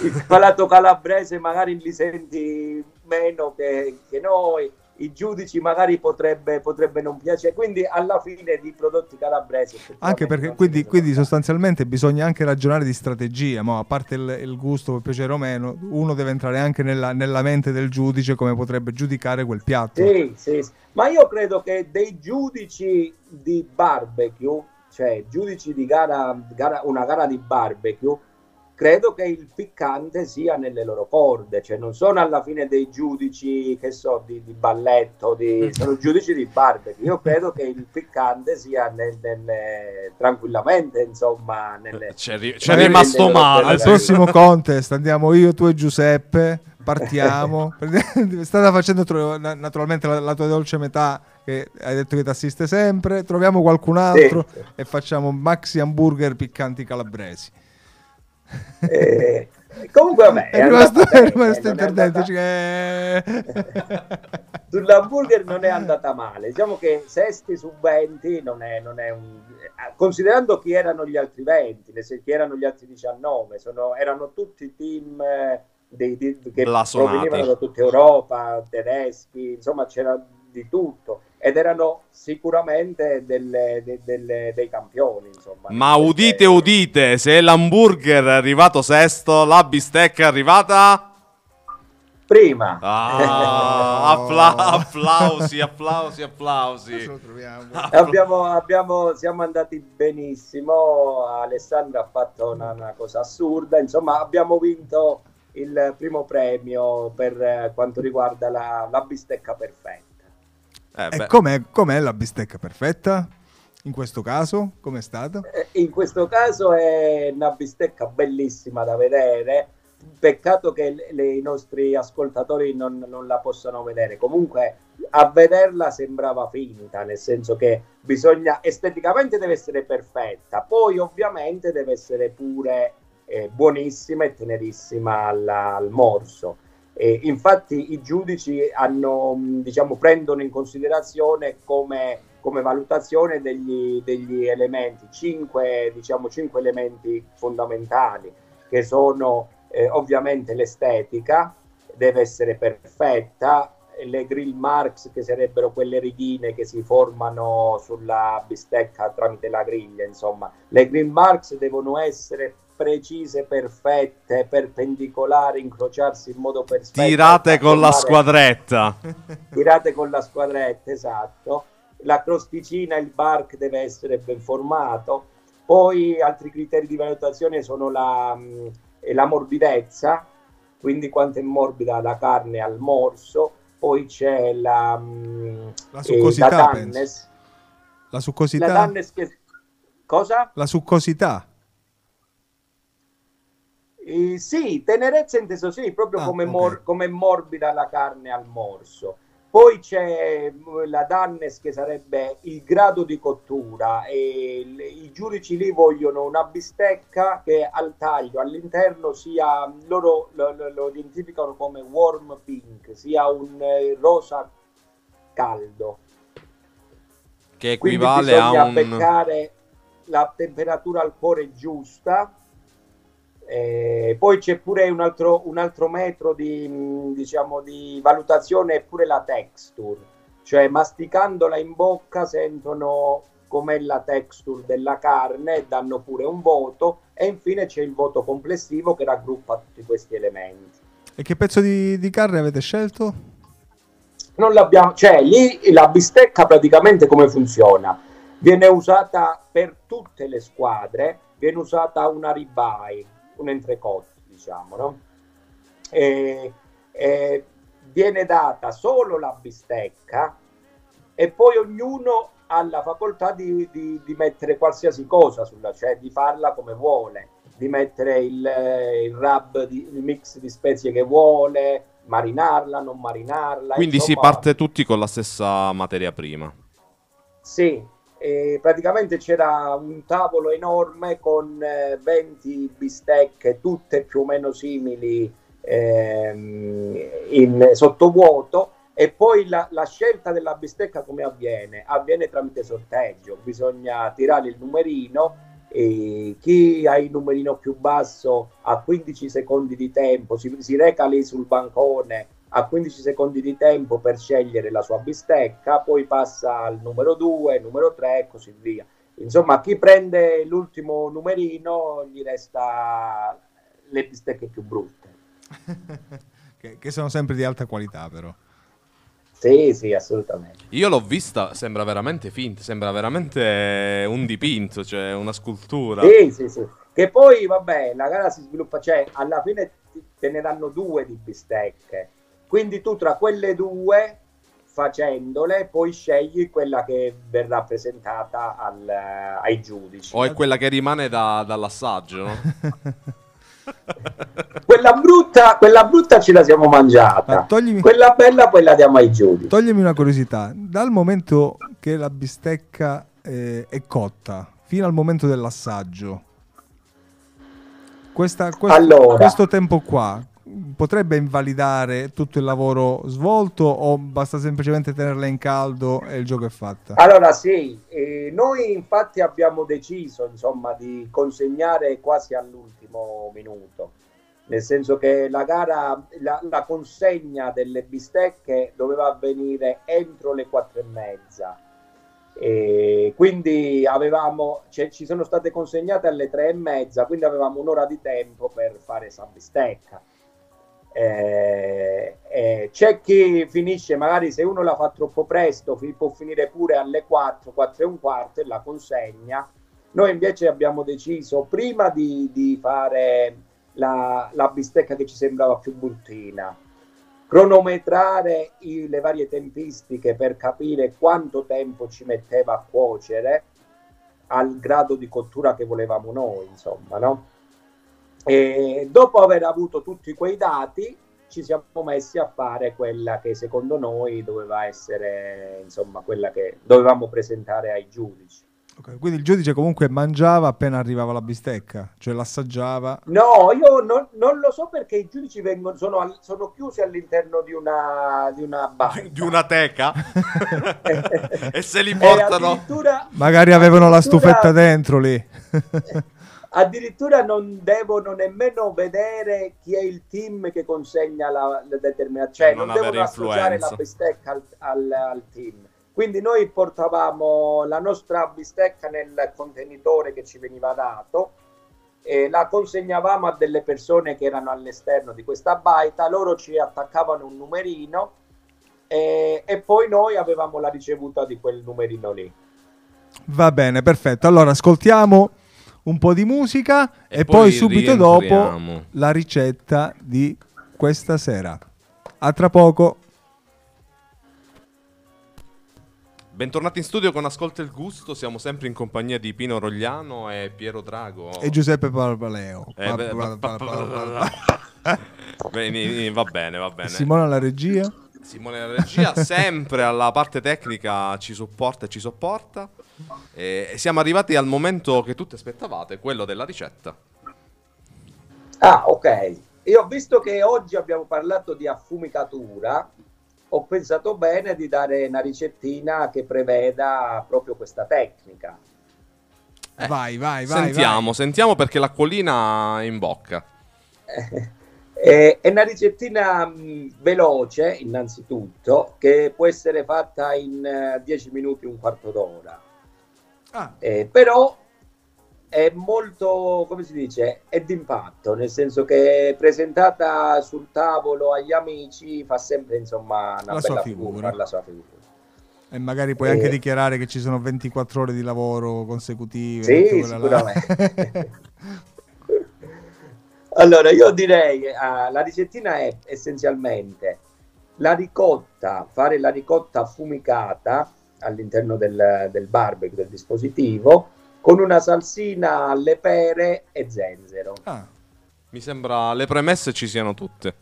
il palato calabrese magari li senti meno che, che noi, i giudici magari potrebbe, potrebbe non piacere, quindi alla fine di prodotti calabresi... Anche perché quindi, quindi sostanzialmente bisogna anche ragionare di strategia, mo, a parte il, il gusto, può piacere o meno, uno deve entrare anche nella, nella mente del giudice come potrebbe giudicare quel piatto. Sì, sì, sì. ma io credo che dei giudici di barbecue, cioè giudici di gara, gara- una gara di barbecue, credo che il piccante sia nelle loro corde, cioè non sono alla fine dei giudici, che so, di, di balletto, di- sono giudici di barbecue. Io credo che il piccante sia nel- nelle- tranquillamente, insomma, nelle... C'è, ri- c'è rimasto nelle- male. Al prossimo contest andiamo io, tu e Giuseppe, partiamo. Stata facendo tro- na- naturalmente la, la tua dolce metà che hai detto che ti assiste sempre, troviamo qualcun altro sì. e facciamo maxi hamburger piccanti calabresi. Eh, comunque, vabbè, è rimasto, è bene, rimasto non è interdetto. andata- cioè- Sull'hamburger non è andata male, diciamo che sesti su 20 non è, non è un... Considerando chi erano gli altri 20, nel senso chi erano gli altri 19, sono- erano tutti team eh, dei, di- che Blasonati. provenivano da tutta Europa, tedeschi, insomma c'era di tutto ed erano sicuramente delle- de- delle- dei campioni. Insomma, Ma Perché- udite, udite, se l'hamburger è arrivato sesto, la bistecca è arrivata... Prima. Ah, appla- applausi, applausi, applausi. lo troviamo. abbiamo, abbiamo- siamo andati benissimo. Alessandro ha fatto una, una cosa assurda. Insomma, abbiamo vinto il primo premio per eh, quanto riguarda la, la bistecca perfetta. Eh, E com'è, com'è la bistecca perfetta? In questo caso, com'è stata? Eh, In questo caso è una bistecca bellissima da vedere. Peccato che le- le- i nostri ascoltatori non, non la possano vedere. Comunque, a vederla sembrava finta, nel senso che bisogna esteticamente deve essere perfetta, poi ovviamente deve essere pure eh, buonissima e tenerissima alla- al morso. E infatti i giudici hanno, mh, diciamo, prendono in considerazione come, come valutazione degli, degli elementi, cinque, diciamo, cinque elementi fondamentali, che sono eh, ovviamente l'estetica, deve essere perfetta, le grill marks che sarebbero quelle righine che si formano sulla bistecca tramite la griglia, insomma, le grill marks devono essere precise, perfette, perpendicolari, incrociarsi in modo perfetto. tirate con la squadretta. tirate con la squadretta, esatto. La crosticina, il bark deve essere ben formato. Poi altri criteri di valutazione sono la, eh, la morbidezza, quindi quanto è morbida la carne al morso. Poi c'è la, mh, La eh, succosità, la penso. dannes. La succosità? La dannes che... Cosa? La succosità. Eh, sì, tenerezza inteso sì, proprio Ah, come, ok. mor- come morbida la carne al morso. Poi c'è mh, la dannes che sarebbe il grado di cottura e il- i giudici lì vogliono una bistecca che al taglio all'interno sia, loro lo, lo- lo identificano come warm pink, sia un eh, rosa caldo. Che equivale a bisogna un... beccare la temperatura al cuore giusta. Eh, poi c'è pure un altro, un altro metro di, diciamo, di valutazione, è pure la texture, cioè masticandola in bocca sentono com'è la texture della carne danno pure un voto e infine c'è il voto complessivo che raggruppa tutti questi elementi. E che pezzo di, di carne avete scelto? non l'abbiamo, cioè lì la bistecca praticamente come funziona? Viene usata per tutte le squadre, viene usata una ribeye, un entrecot, diciamo, no? E, e viene data solo la bistecca e poi ognuno ha la facoltà di, di- di mettere qualsiasi cosa sulla, cioè di farla come vuole, di mettere il, il rub, di- il mix di spezie che vuole, marinarla, non marinarla. Quindi si insomma, parte tutti con la stessa materia prima. Sì, e praticamente c'era un tavolo enorme con eh, 20 bistecche, tutte più o meno simili ehm, in sottovuoto. E poi la, la, scelta della bistecca come avviene? Avviene tramite sorteggio, bisogna tirare il numerino e chi ha il numerino più basso ha 15 secondi di tempo, si, si reca lì sul bancone ha 15 secondi di tempo per scegliere la sua bistecca, poi passa al numero 2, numero 3 e così via. Insomma, chi prende l'ultimo numerino gli resta le bistecche più brutte. che, che sono sempre di alta qualità però. Sì, sì, assolutamente. Io l'ho vista, sembra veramente finta, sembra veramente un dipinto, cioè una scultura. Sì, sì, sì. Che poi, vabbè, la gara si sviluppa, cioè alla fine te ne danno due di bistecche quindi tu tra quelle due, facendole, poi scegli quella che verrà presentata al, ai giudici. O è quella che rimane da, dall'assaggio, no? quella, brutta, quella brutta ce la siamo mangiata. Toglimi... Quella bella poi la diamo ai giudici. Toglimi una curiosità. Dal momento che la bistecca eh, è cotta fino al momento dell'assaggio, questa, questo, allora, questo tempo qua, potrebbe invalidare tutto il lavoro svolto o basta semplicemente tenerla in caldo e il gioco è fatto? Allora sì, eh, noi infatti abbiamo deciso insomma di consegnare quasi all'ultimo minuto, nel senso che la gara, la, la consegna delle bistecche doveva avvenire entro le quattro e mezza. E quindi avevamo, cioè, ci sono state consegnate alle tre e mezza, quindi avevamo un'ora di tempo per fare esa bistecca eh, eh, c'è chi finisce, magari se uno la fa troppo presto, può finire pure alle 4, 4 e un quarto e la consegna. Noi invece abbiamo deciso, prima di, di fare la, la, bistecca che ci sembrava più bruttina, cronometrare i, le varie tempistiche per capire quanto tempo ci metteva a cuocere al grado di cottura che volevamo noi, insomma, no? E dopo aver avuto tutti quei dati, ci siamo messi a fare quella che secondo noi doveva essere, insomma, quella che dovevamo presentare ai giudici. Okay, quindi il giudice comunque mangiava appena arrivava la bistecca, cioè l'assaggiava? No, io non, non lo so perché i giudici vengono, sono, sono chiusi all'interno di una, di una baita. Di una teca? e se li portano? Magari avevano la stufetta dentro lì. addirittura non devono nemmeno vedere chi è il team che consegna la, la determinata, cioè non, non devono associare la bistecca al, al, al, team. Quindi noi portavamo la nostra bistecca nel contenitore che ci veniva dato e la consegnavamo a delle persone che erano all'esterno di questa baita, loro ci attaccavano un numerino e, e poi noi avevamo la ricevuta di quel numerino lì. Va bene, perfetto. Allora ascoltiamo un po' di musica e, e poi, poi subito dopo la ricetta di questa sera. A tra poco. Bentornati in studio con Ascolta il Gusto, siamo sempre in compagnia di Pino Rogliano e Piero Drago. E Giuseppe Barbaleo. Eh, va bene, va bene. Simone alla regia. Simone alla regia, sempre alla parte tecnica ci supporta e ci sopporta. E siamo arrivati al momento che tutti aspettavate, quello della ricetta. Ah, ok. Io ho visto che oggi abbiamo parlato di affumicatura, ho pensato bene di dare una ricettina che preveda proprio questa tecnica. Eh, vai, vai, vai. Sentiamo, vai. sentiamo perché l'acquolina è in bocca. Eh, è una ricettina mh, veloce, innanzitutto, che può essere fatta in 10 uh, minuti, un quarto d'ora. Ah. Eh, però è molto, come si dice, è d'impatto, nel senso che presentata sul tavolo agli amici fa sempre insomma una la bella figura. figura, la sua figura. E magari puoi eh, anche dichiarare che ci sono 24 ore di lavoro consecutive. Sì, sicuramente. allora, io direi, uh, la ricettina è essenzialmente la ricotta, fare la ricotta affumicata, all'interno del, del barbecue, del dispositivo, con una salsina alle pere e zenzero. Ah, mi sembra le premesse ci siano tutte.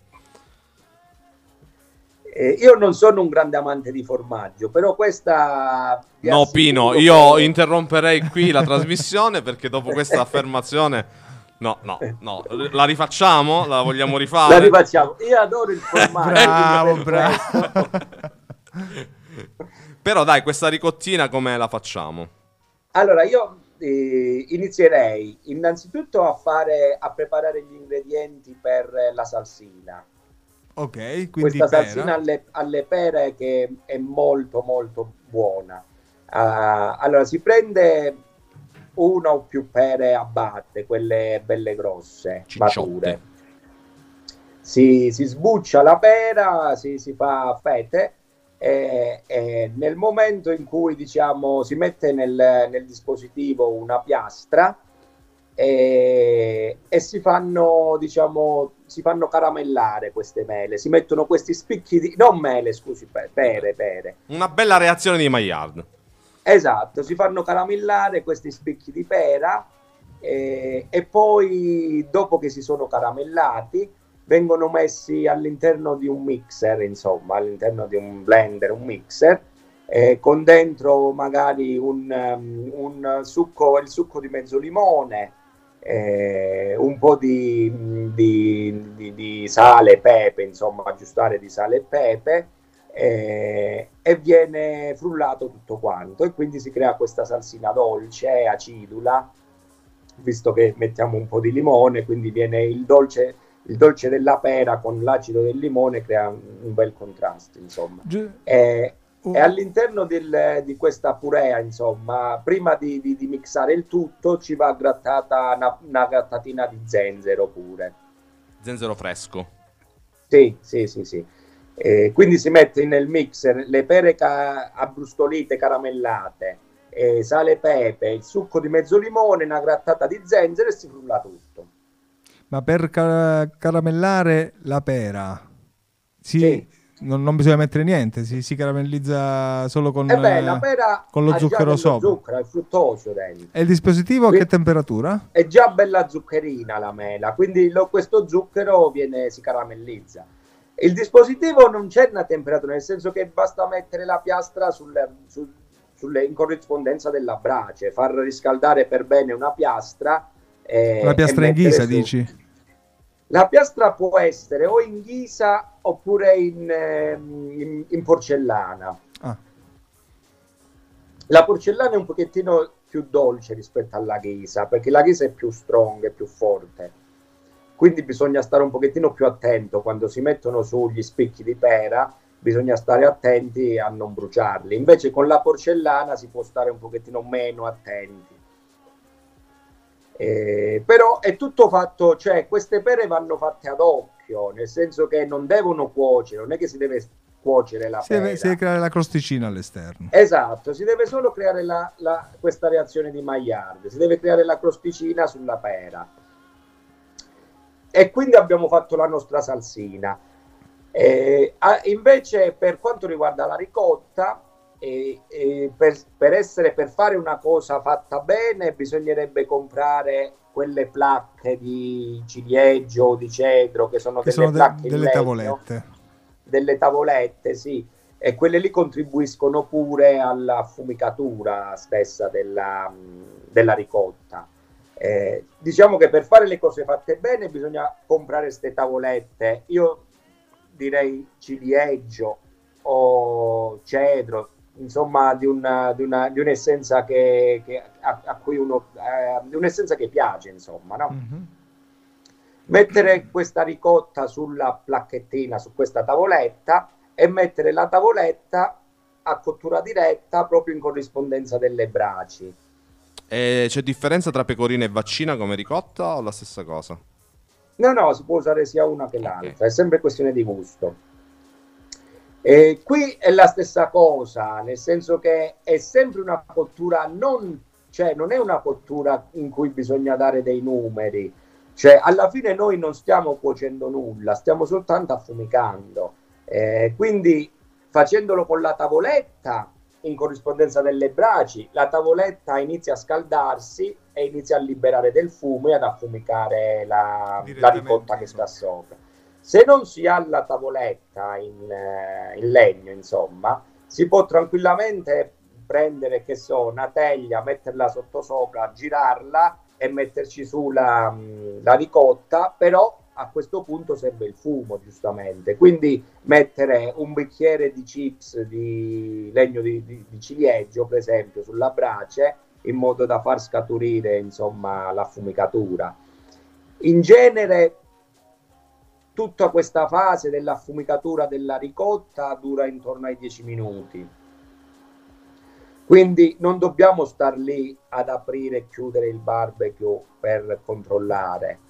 Eh, io non sono un grande amante di formaggio, però questa... No, Pino, io interromperei qui la trasmissione perché dopo questa affermazione... No, no, no, la rifacciamo? La vogliamo rifare? La rifacciamo. Io adoro il formaggio. bravo, bravo. Però dai, questa ricottina come la facciamo? Allora, io eh, inizierei innanzitutto a fare a preparare gli ingredienti per la salsina. Ok, quindi Questa pera. salsina alle, alle pere che è molto molto buona. Ah, allora, si prende una o più pere a batte, quelle belle grosse, Cicciotte. mature. Si, si sbuccia la pera, si, si fa a fette e, e nel momento in cui diciamo si mette nel, nel dispositivo una piastra e, e si fanno diciamo si fanno caramellare queste mele si mettono questi spicchi di non mele scusi pe- pere pere Una bella reazione di Maillard. Esatto si fanno caramellare questi spicchi di pera e, e poi dopo che si sono caramellati vengono messi all'interno di un mixer, insomma, all'interno di un blender, un mixer, eh, con dentro magari un, um, un succo, il succo di mezzo limone, eh, un po' di, di- di- di sale, pepe, insomma, aggiustare di sale e pepe, eh, e viene frullato tutto quanto. E quindi si crea questa salsina dolce, acidula, visto che mettiamo un po' di limone, quindi viene il dolce il dolce della pera con l'acido del limone crea un un bel contrasto, insomma. Gi- E, oh, e all'interno del- di questa purea, insomma, prima di, di- di mixare il tutto, ci va grattata una, una grattatina di zenzero pure. Zenzero fresco. Sì, sì, sì, sì. Eh, quindi si mette nel mixer le pere ca- abbrustolite, caramellate, eh, sale e pepe, il succo di mezzo limone, una grattata di zenzero e si frulla tutto. Ma per ca- caramellare la pera, si- Sì. non, non bisogna mettere niente, si, si caramellizza solo con, E beh, eh, la pera con lo zucchero sopra. zucchero, è fruttosio dentro. E il dispositivo a che temperatura? È già bella zuccherina la mela, quindi lo- questo zucchero viene, si caramellizza. Il dispositivo non c'è una temperatura, nel senso che basta mettere la piastra sul- sul- sulle- in corrispondenza della brace, far riscaldare per bene una piastra. eh, La piastra in ghisa, su- dici? La piastra può essere o in ghisa oppure in, ehm, in- in porcellana. Ah, La porcellana è un pochettino più dolce rispetto alla ghisa, perché la ghisa è più strong, è più forte. Quindi bisogna stare un pochettino più attento quando si mettono su gli spicchi di pera, bisogna stare attenti a non bruciarli. Invece con la porcellana si può stare un pochettino meno attenti. Eh, però è tutto fatto, cioè queste pere vanno fatte ad occhio, nel senso che non devono cuocere, non è che si deve cuocere la si, pera. deve, si deve creare la crosticina all'esterno. Esatto, si deve solo creare la- la- questa reazione di Maillard, si deve creare la crosticina sulla pera. E quindi abbiamo fatto la nostra salsina. Eh, invece, per quanto riguarda la ricotta, eh, eh, per, per essere, per fare una cosa fatta bene, bisognerebbe comprare quelle placche di ciliegio o di cedro, che sono Che delle sono de- placche in delle legno tavolette. delle tavolette, sì, e quelle lì contribuiscono pure all'affumicatura stessa della, della ricotta. Eh, diciamo che per fare le cose fatte bene bisogna comprare queste tavolette. Io direi ciliegio o cedro, insomma, di, una, di, una, di un'essenza che, che- a, a cui uno eh, di un'essenza che piace, insomma, no? Mhm. mettere questa ricotta sulla placchettina, su questa tavoletta e mettere la tavoletta a cottura diretta proprio in corrispondenza delle braci. E c'è differenza tra pecorina e vaccina come ricotta o la stessa cosa? No, no, si può usare sia una che l'altra, è sempre questione di gusto. E qui è la stessa cosa, nel senso che è sempre una cottura non, cioè non è una cottura in cui bisogna dare dei numeri, cioè alla fine noi non stiamo cuocendo nulla, stiamo soltanto affumicando. Eh, quindi facendolo con la tavoletta in corrispondenza delle braci, la tavoletta inizia a scaldarsi e inizia a liberare del fumo e ad affumicare la, la ricotta che sopra. sta sopra. Se non si ha la tavoletta in, eh, in legno, insomma, si può tranquillamente prendere, che so, una teglia, metterla sottosopra, girarla e metterci su la, mm, la ricotta, però a questo punto serve il fumo, giustamente. Quindi mettere un bicchiere di chips di legno di, di, di ciliegio, per esempio, sulla brace, in modo da far scaturire, insomma, l'affumicatura. In genere tutta questa fase dell'affumicatura della ricotta dura intorno ai 10 minuti. Quindi non dobbiamo star lì ad aprire e chiudere il barbecue per controllare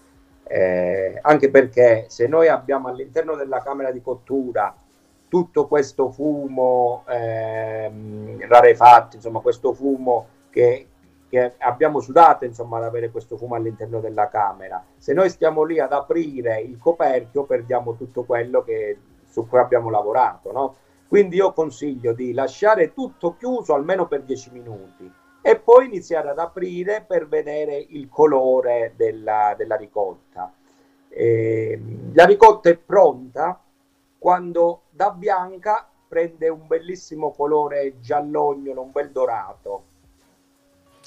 eh, anche perché se noi abbiamo all'interno della camera di cottura tutto questo fumo ehm, rarefatto, insomma questo fumo che, che abbiamo sudato insomma ad avere questo fumo all'interno della camera, se noi stiamo lì ad aprire il coperchio perdiamo tutto quello che, su cui abbiamo lavorato, no? Quindi io consiglio di lasciare tutto chiuso almeno per 10 minuti e poi iniziare ad aprire per vedere il colore della, della ricotta. Eh, la ricotta è pronta quando da bianca prende un bellissimo colore giallognolo, un bel dorato.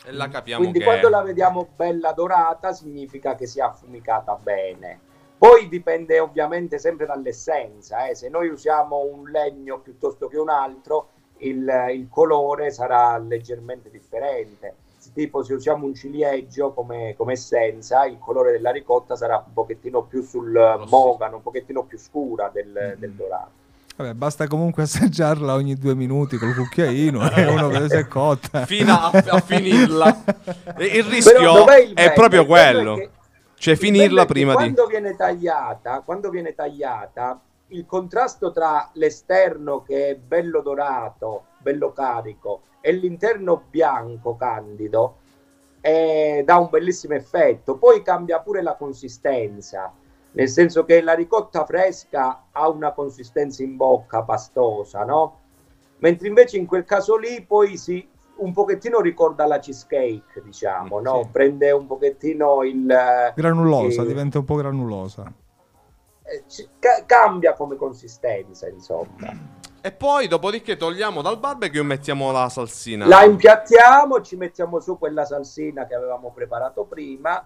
E la capiamo Quindi che... quando la vediamo bella dorata significa che si è affumicata bene. Poi dipende ovviamente sempre dall'essenza, eh. se noi usiamo un legno piuttosto che un altro, il, il colore sarà leggermente differente. Tipo se usiamo un ciliegio come, come, essenza, il colore della ricotta sarà un pochettino più sul mogano, un pochettino più scura del, mm. del dorato. Vabbè, basta comunque assaggiarla ogni due minuti col cucchiaino e uno vede se è cotta. Fino a, a finirla. il rischio il è proprio quello. È che, cioè finirla prima quando di... Viene tagliata, quando viene tagliata, il contrasto tra l'esterno che è bello dorato, bello carico, e l'interno bianco candido eh, dà un bellissimo effetto. Poi cambia pure la consistenza, nel senso che la ricotta fresca ha una consistenza in bocca pastosa, no? Mentre invece in quel caso lì poi si un pochettino ricorda la cheesecake, diciamo, no? Sì. Prende un pochettino il granulosa, il, diventa un po' granulosa. Eh, cambia come consistenza, insomma. E poi, dopodiché, togliamo dal barbecue e mettiamo la salsina. La impiattiamo, ci mettiamo su quella salsina che avevamo preparato prima.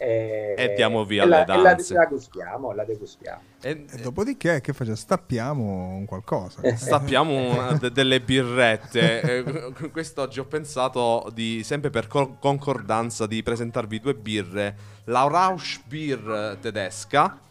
E, e diamo via e le la, danze. la, degustiamo, la degustiamo. E, e dopodiché che facciamo? Stappiamo un qualcosa. Stappiamo una, de, delle birrette. eh, quest'oggi ho pensato di, sempre per concordanza, di presentarvi due birre. La Rausch Beer tedesca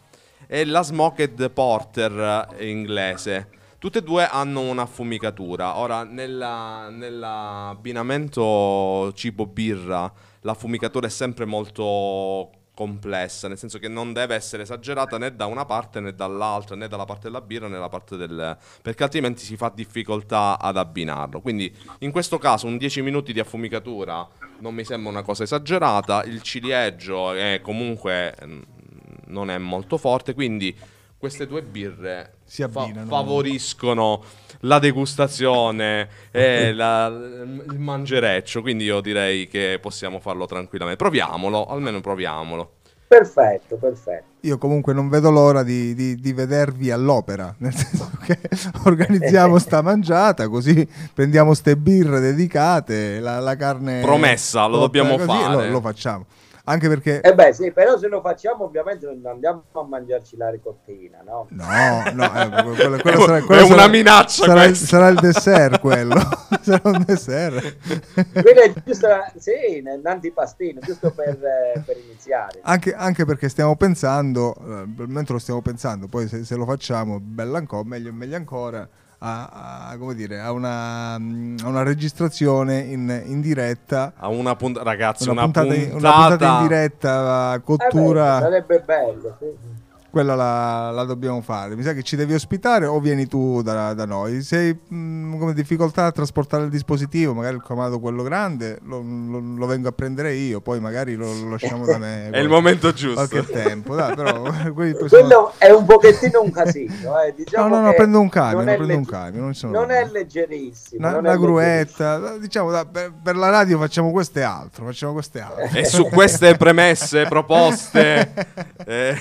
e la Smoked Porter inglese. Tutte e due hanno un'affumicatura. Ora, nella, nell'abbinamento cibo-birra, l'affumicatura è sempre molto complessa, nel senso che non deve essere esagerata né da una parte né dall'altra, né dalla parte della birra né dalla parte del... perché altrimenti si fa difficoltà ad abbinarlo. Quindi in questo caso un 10 minuti di affumicatura non mi sembra una cosa esagerata, il ciliegio è comunque non è molto forte, quindi queste due birre si fa- favoriscono la degustazione e la, il mangereccio, quindi io direi che possiamo farlo tranquillamente. Proviamolo, almeno proviamolo. Perfetto, perfetto. Io comunque non vedo l'ora di, di, di vedervi all'opera, nel senso che organizziamo sta mangiata, così prendiamo ste birre dedicate, la, la carne... Promessa, lo dobbiamo così, fare. Lo, lo facciamo. Anche perché... Eh beh sì, però se lo facciamo ovviamente non andiamo a mangiarci la ricottina, no? No, no, eh, quello, quello sarà, quello è sarà, una minaccia sarà, sarà, il dessert quello, sarà un dessert. Quello è giusto, sì, un antipastino, giusto per, per iniziare. Anche, anche, perché stiamo pensando, eh, mentre lo stiamo pensando, poi se, se lo facciamo, bella ancora, meglio, meglio ancora a, a, dire, a, una, a una, registrazione in, in, diretta. A una puntata, ragazzi, una, una, puntata, puntata... una puntata in diretta, cottura. Eh beh, sarebbe bello, sì quella la, la, dobbiamo fare. Mi sa che ci devi ospitare o vieni tu da, da noi? Se hai mm, come difficoltà a trasportare il dispositivo, magari il comando quello grande, lo, lo, lo vengo a prendere io, poi magari lo, lo lasciamo da me. è il momento giusto. Qualche tempo, dai, però, Quello è un pochettino un casino. Eh. Diciamo no, no, no, prendo un camion, prendo legge... un camion, non, non è leggerissimo. Una, non una è gruetta, leggerissimo. diciamo, da, per, per, la radio facciamo questo e altro, facciamo questo e altro. E su queste premesse, proposte, eh,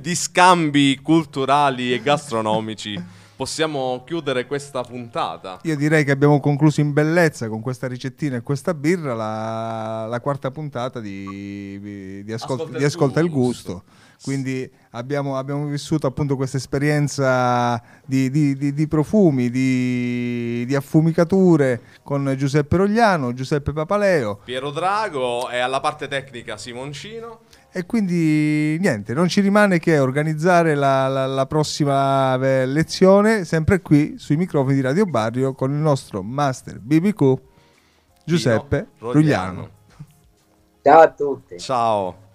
di scambi culturali e gastronomici possiamo chiudere questa puntata. Io direi che abbiamo concluso in bellezza con questa ricettina e questa birra la, la quarta puntata di, di, ascolta, Ascolta di il Ascolta il gusto. Gusto. Quindi abbiamo, abbiamo vissuto appunto questa esperienza di, di- profumi, di, di affumicature con Giuseppe Rogliano, Giuseppe Papaleo Piero Drago e alla parte tecnica Simoncino. E quindi niente, non ci rimane che organizzare la, la- la prossima eh, lezione sempre qui sui microfoni di Radio Barrio con il nostro master BBQ Giuseppe Rugliano. Ciao a tutti. Ciao.